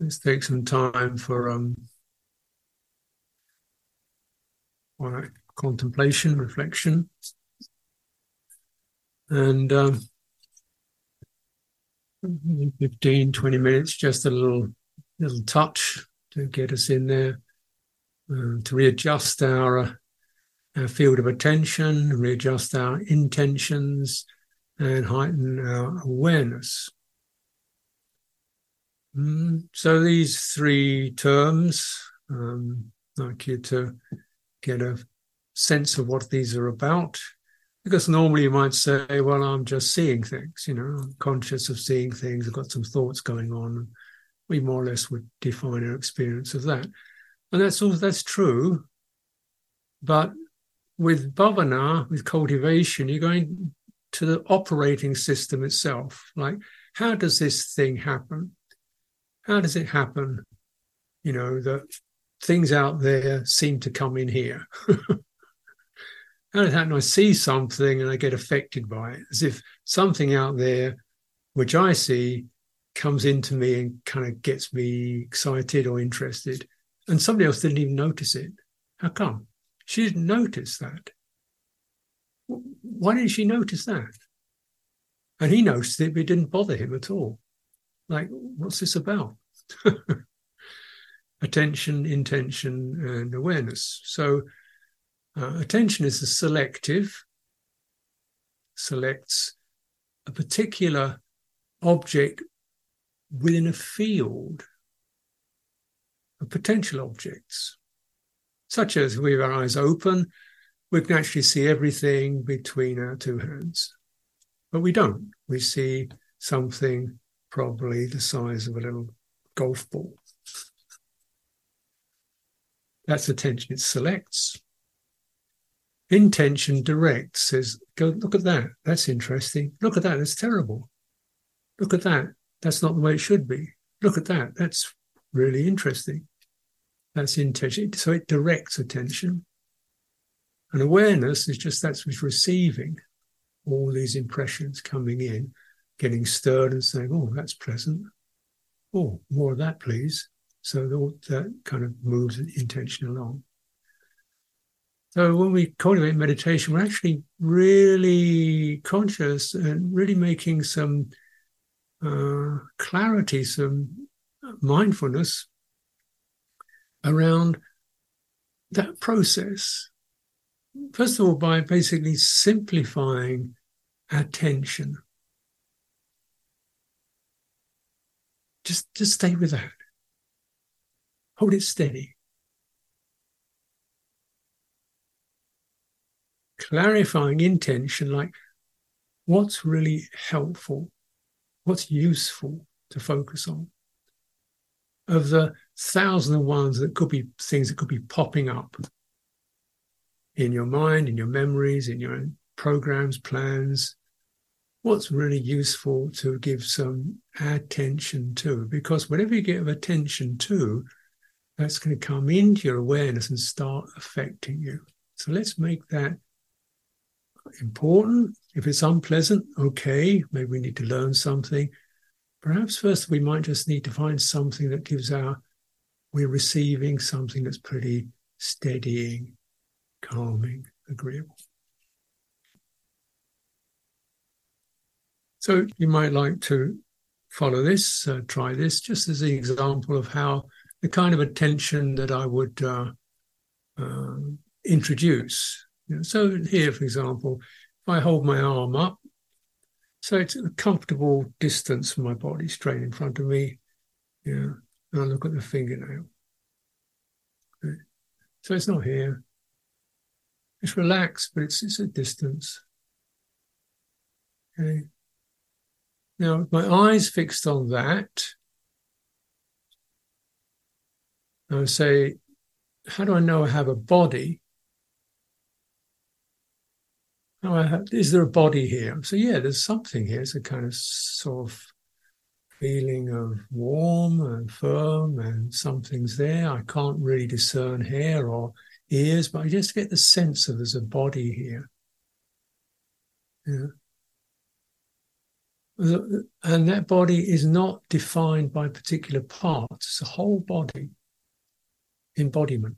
let's take some time for um, contemplation, reflection. And um, 15, 20 minutes, just a little little touch to get us in there, uh, to readjust our, uh, our field of attention, readjust our intentions, and heighten our awareness. Mm, so these three terms, um, like you to get a sense of what these are about. Because normally you might say, well, I'm just seeing things, you know, I'm conscious of seeing things, I've got some thoughts going on. We more or less would define our experience of that. And that's all that's true. But with bhavana, with cultivation, you're going to the operating system itself. Like, how does this thing happen? How does it happen? You know, that things out there seem to come in here. how does it happen? I see something and I get affected by it, as if something out there, which I see, comes into me and kind of gets me excited or interested. And somebody else didn't even notice it. How come? She didn't notice that. Why didn't she notice that? And he noticed it, but it didn't bother him at all. Like, what's this about? Attention, intention, and awareness. So, uh, attention is a selective, selects a particular object within a field of potential objects, such as we have our eyes open, we can actually see everything between our two hands. But we don't. We see something probably the size of a little golf ball. That's attention. It selects. Intention directs, says, go look at that. That's interesting. Look at that. That's terrible. Look at that. That's not the way it should be. Look at that. That's really interesting. That's intention. So it directs attention. And awareness is just that's receiving all these impressions coming in, getting stirred and saying, oh, that's pleasant. Oh, more of that, please. So that kind of moves intention along. So when we cultivate meditation, we're actually really conscious and really making some uh, clarity, some mindfulness around that process first of all, by basically simplifying attention. Just, just stay with that. Hold it steady. Clarifying intention, like what's really helpful, what's useful to focus on. Of the thousand and ones that could be things that could be popping up in your mind, in your memories, in your own programs, plans, what's really useful to give some attention to. Because whatever you give attention to, that's going to come into your awareness and start affecting you. So let's make that important. If it's unpleasant, okay, maybe we need to learn something. Perhaps first we might just need to find something that gives our, we're receiving something that's pretty steadying calming, agreeable. So you might like to follow this, uh, try this, just as an example of how the kind of attention that I would uh, uh, introduce. You know, so here, for example, if I hold my arm up, so it's a comfortable distance from my body, straight in front of me. Yeah, and I look at the fingernail. Okay. So it's not here. It's relaxed, but it's, it's a distance. Okay. Now, my eyes fixed on that, I say, how do I know I have a body? Have, is there a body here? So yeah, there's something here. It's a kind of sort of feeling of warm and firm, and something's there. I can't really discern hair or ears, but I just get the sense of there's a body here. Yeah. And that body is not defined by particular parts, it's a whole body embodiment.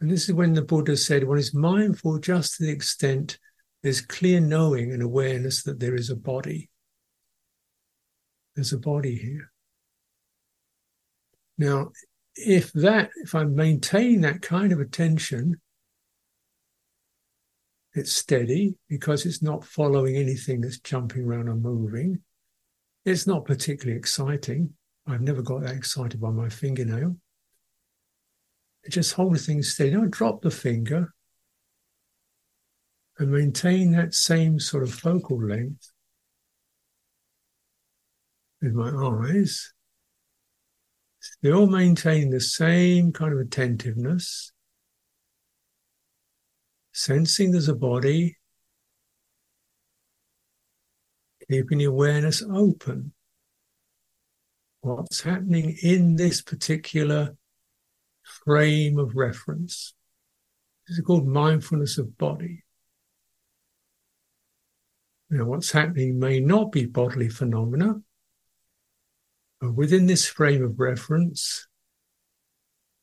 And this is when the Buddha said one is mindful just to the extent there's clear knowing and awareness that there is a body. There's a body here. Now, if that, if I maintain that kind of attention, it's steady because it's not following anything that's jumping around or moving. It's not particularly exciting. I've never got that excited by my fingernail. It just hold things steady. Don't drop the finger and maintain that same sort of focal length with my eyes. Still maintain the same kind of attentiveness sensing there's a body, keeping the awareness open. What's happening in this particular frame of reference? This is called mindfulness of body. Now, what's happening may not be bodily phenomena, but within this frame of reference,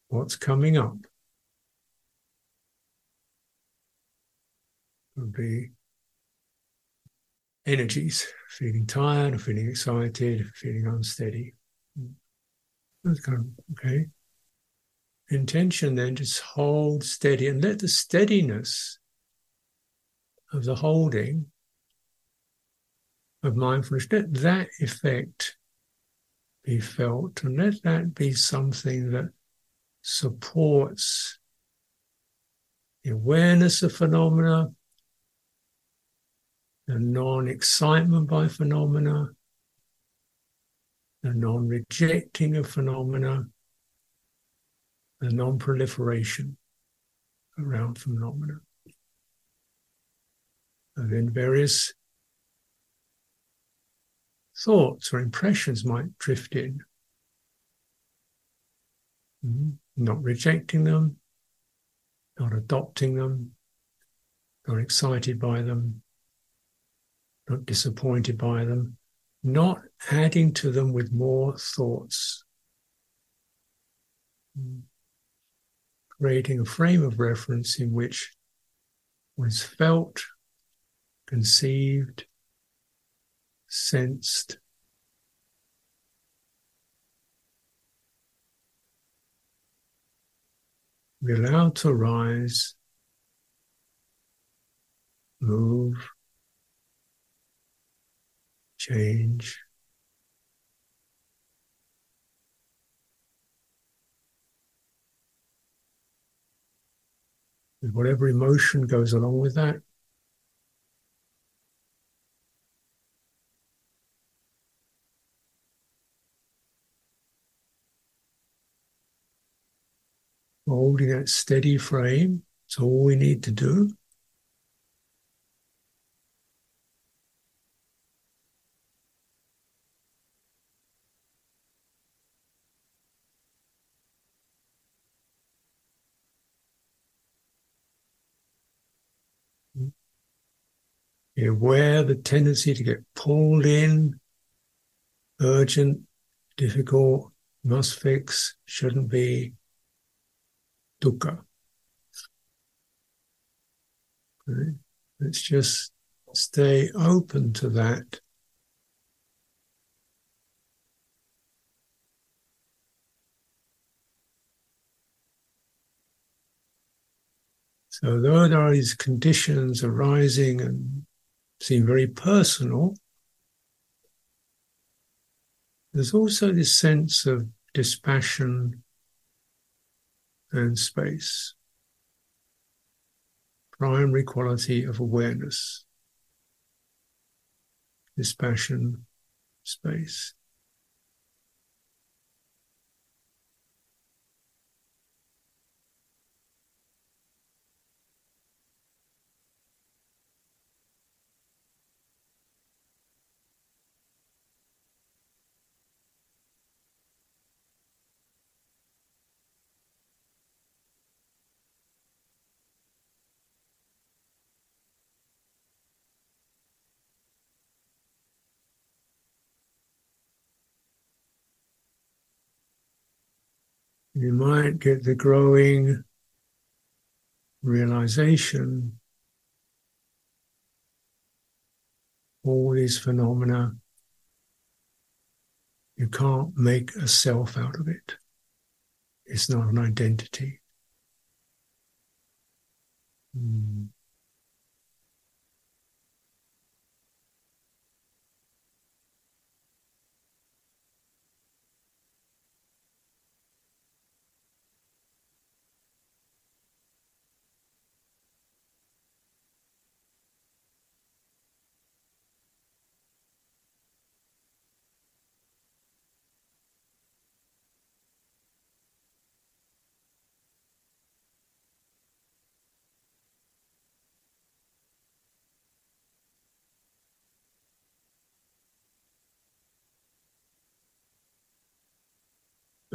what's coming up? Would be energies, feeling tired or feeling excited, feeling unsteady. That's kind of okay. Intention then just hold steady and let the steadiness of the holding of mindfulness, let that effect be felt and let that be something that supports the awareness of phenomena the non excitement by phenomena, the non rejecting of phenomena, the non proliferation around phenomena. And then various thoughts or impressions might drift in. Mm-hmm. Not rejecting them, not adopting them, not excited by them, not disappointed by them, not adding to them with more thoughts. Creating a frame of reference in which was felt, conceived, sensed, we allow to rise, move, change. With whatever emotion goes along with that. Holding that steady frame, it's all we need to do. Be aware the tendency to get pulled in, urgent, difficult, must fix, shouldn't be, dukkha. Okay. Let's just stay open to that. So, though there are these conditions arising and seem very personal, there's also this sense of dispassion and space, primary quality of awareness, dispassion, space. You might get the growing realization all these phenomena, you can't make a self out of it. It's not an identity. Mm.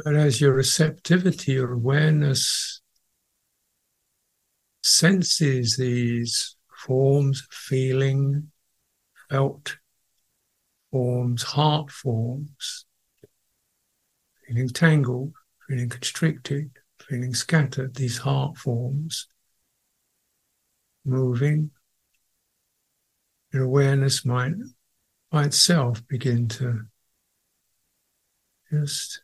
But as your receptivity, your awareness senses these forms, feeling, felt forms, heart forms, feeling tangled, feeling constricted, feeling scattered, these heart forms moving. Your awareness might by itself begin to just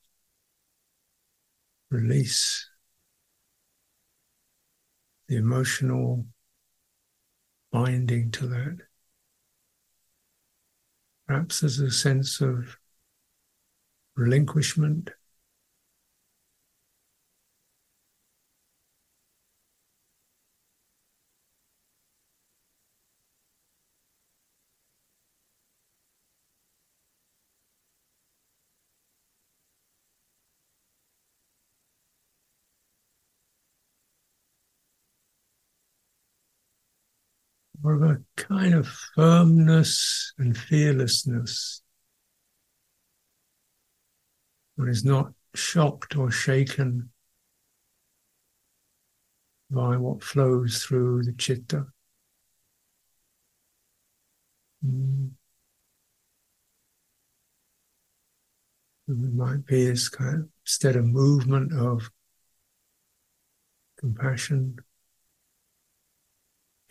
release the emotional binding to that. Perhaps there's a sense of relinquishment. Of a kind of firmness and fearlessness. One is not shocked or shaken by what flows through the chitta. Mm. It might be this kind of instead of movement of compassion,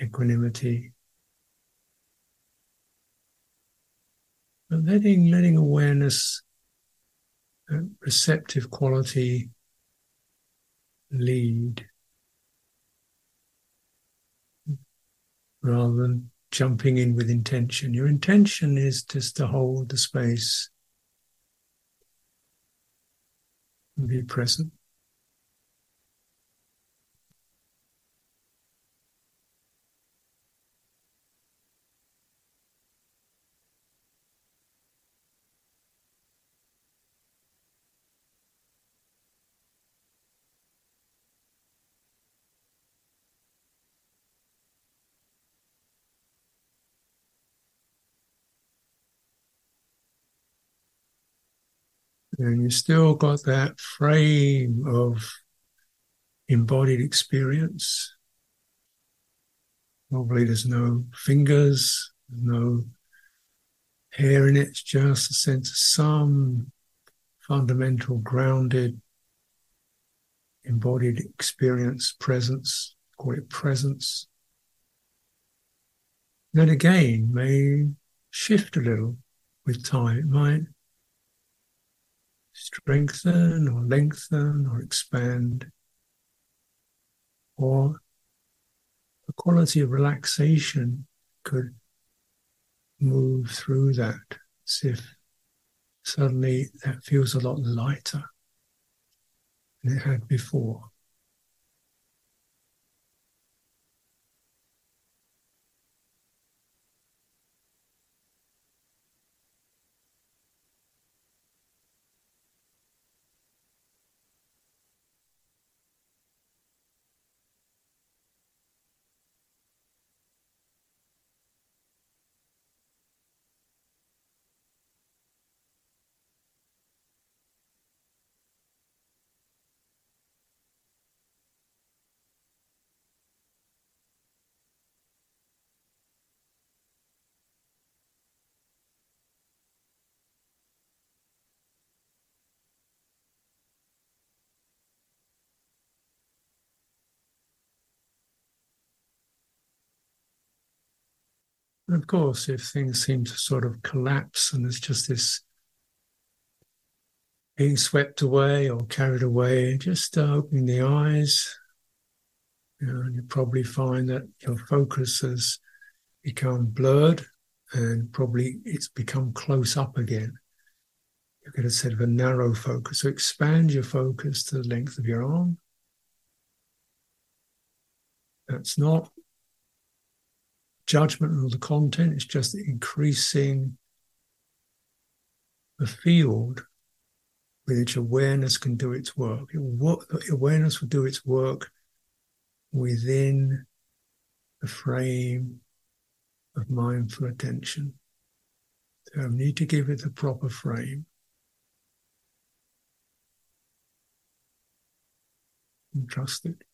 equanimity. But letting letting awareness, that receptive quality lead rather than jumping in with intention. Your intention is just to hold the space and be present. And you still got that frame of embodied experience. Probably there's no fingers, no hair in it, it's just a sense of some fundamental grounded embodied experience, presence, call it presence. Then again may shift a little with time. It might strengthen or lengthen or expand, or the quality of relaxation could move through that as if suddenly that feels a lot lighter than it had before. And of course, if things seem to sort of collapse and there's just this being swept away or carried away, just uh, opening the eyes. You, know, you probably find that your focus has become blurred and probably it's become close up again. You get a sort of a narrow focus. So expand your focus to the length of your arm. That's not judgment of the content, it's just increasing the field with which awareness can do its work. It awareness will do its work within the frame of mindful attention. So I need to give it the proper frame. And trust it.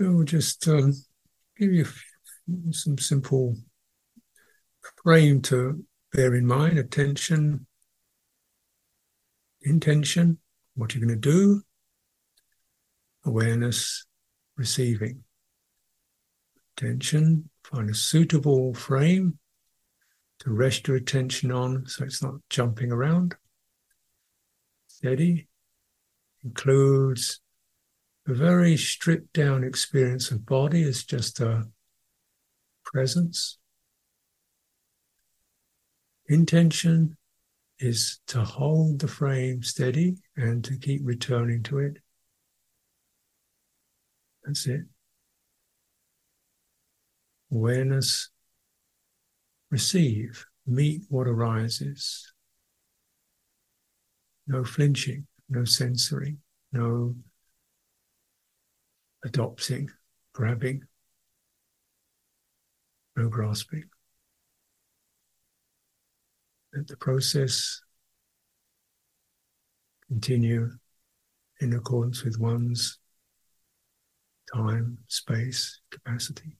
We'll just um, give you some simple frame to bear in mind attention, intention, what you're going to do, awareness, receiving. Attention, find a suitable frame to rest your attention on so it's not jumping around. Steady includes a very stripped down experience of body is just a presence. Intention is to hold the frame steady and to keep returning to it. That's it. Awareness, receive, meet what arises. No flinching, no censoring, no adopting, grabbing, no grasping. Let the process continue in accordance with one's time, space, capacity.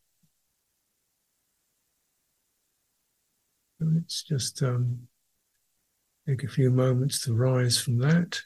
So let's just um, take a few moments to rise from that.